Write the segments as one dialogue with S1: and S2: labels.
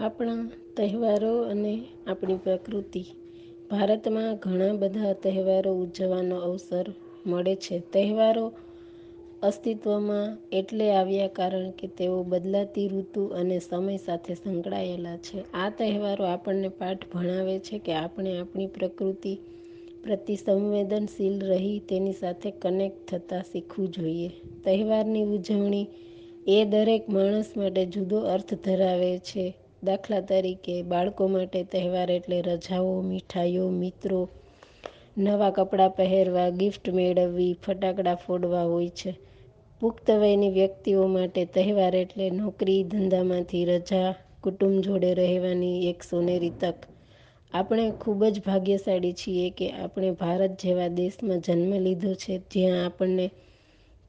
S1: આપણા તહેવારો અને આપણી પ્રકૃતિ ભારતમાં ઘણા બધા તહેવારો ઉજવવાનો અવસર મળે છે. તહેવારો અસ્તિત્વમાં એટલે આવ્યા કારણ કે તેઓ બદલાતી ઋતુ અને સમય સાથે સંકળાયેલા છે. આ તહેવારો આપણને પાઠ ભણાવે છે કે આપણે આપણી પ્રકૃતિ પ્રતિ સંવેદનશીલ રહી તેની સાથે કનેક્ટ થતાં શીખવું જોઈએ. તહેવારની ઉજવણી એ દરેક માણસ માટે જુદો અર્થ ધરાવે છે. દાખલા તરીકે બાળકો માટે તહેવાર એટલે રજાઓ, મીઠાઈઓ, મિત્રો, નવા કપડાં પહેરવા, ગિફ્ટ મેળવવી, ફટાકડા ફોડવા હોય છે. પુખ્ત વયની વ્યક્તિઓ માટે તહેવાર એટલે નોકરી ધંધામાંથી રજા, કુટુંબ જોડે રહેવાની એક સોનેરી તક. આપણે ખૂબ જ ભાગ્યશાળી છીએ કે આપણે ભારત જેવા દેશમાં જન્મ લીધો છે જ્યાં આપણને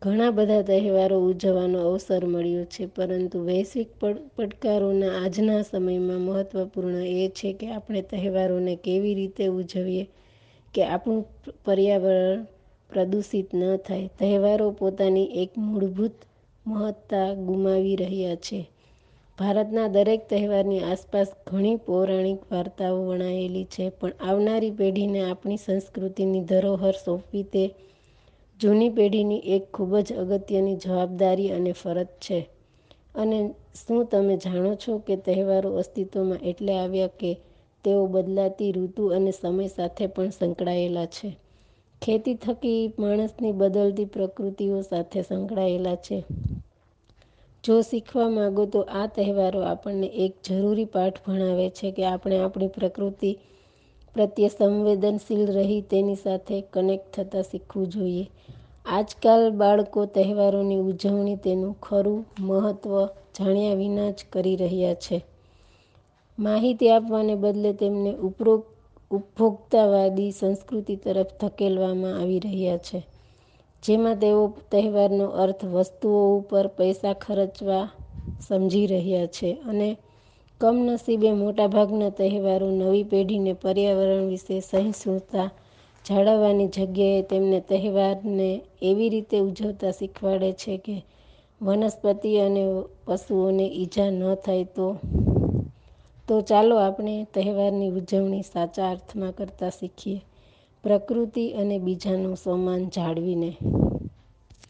S1: ઘણા બધા તહેવારો ઉજવવાનો અવસર મળ્યો છે. પરંતુ વૈશ્વિક પડકારોના આજના સમયમાં મહત્વપૂર્ણ એ છે કે આપણે તહેવારોને કેવી રીતે ઉજવીએ કે આપણું પર્યાવરણ પ્રદૂષિત ન થાય. તહેવારો પોતાની એક મૂળભૂત મહત્તા ગુમાવી રહ્યા છે. ભારતના દરેક તહેવારની આસપાસ ઘણી પૌરાણિક વાર્તાઓ વણાયેલી છે, પણ આવનારી પેઢીને આપણી સંસ્કૃતિની ધરોહર સોંપવી તે જૂની પેઢીની એક ખૂબ જ અગત્યની જવાબદારી અને ફરજ છે. અને શું તમે જાણો છો કે તહેવારો અસ્તિત્વમાં એટલે આવ્યા કે તેઓ બદલાતી ઋતુ અને સમય સાથે પણ સંકળાયેલા છે. ખેતી થકી માણસની બદલતી પ્રકૃતિઓ સાથે સંકળાયેલા છે. જો શીખવા માંગો તો આ તહેવારો આપણને એક જરૂરી પાઠ ભણાવે છે કે આપણે આપણી પ્રકૃતિ પ્રત્યે સંવેદનશીલ રહી તેની સાથે કનેક્ટ થતાં શીખવું જોઈએ. આજકાલ બાળકો તહેવારોની ઉજવણી તેનું ખરું મહત્ત્વ જાણ્યા વિના જ કરી રહ્યા છે. માહિતી આપવાને બદલે તેમને ઉપભોક્તાવાદી સંસ્કૃતિ તરફ ધકેલવામાં આવી રહ્યા છે. જેમાં તેઓ તહેવારનો અર્થ વસ્તુઓ ઉપર પૈસા ખર્ચવા સમજી રહ્યા છે અને કમનસીબે મોટાભાગના તહેવારો નવી પેઢીને પર્યાવરણ વિશે સહિષ્ણુતા જાળવવાની જગ્યાએ તેમને તહેવારને એવી રીતે ઉજવતા શીખવાડે છે કે વનસ્પતિ અને પશુઓને ઈજા ન થાય તો. તો ચાલો આપણે તહેવારની ઉજવણી સાચા અર્થમાં કરતા શીખીએ પ્રકૃતિ અને બીજાનું સન્માન જાળવીને.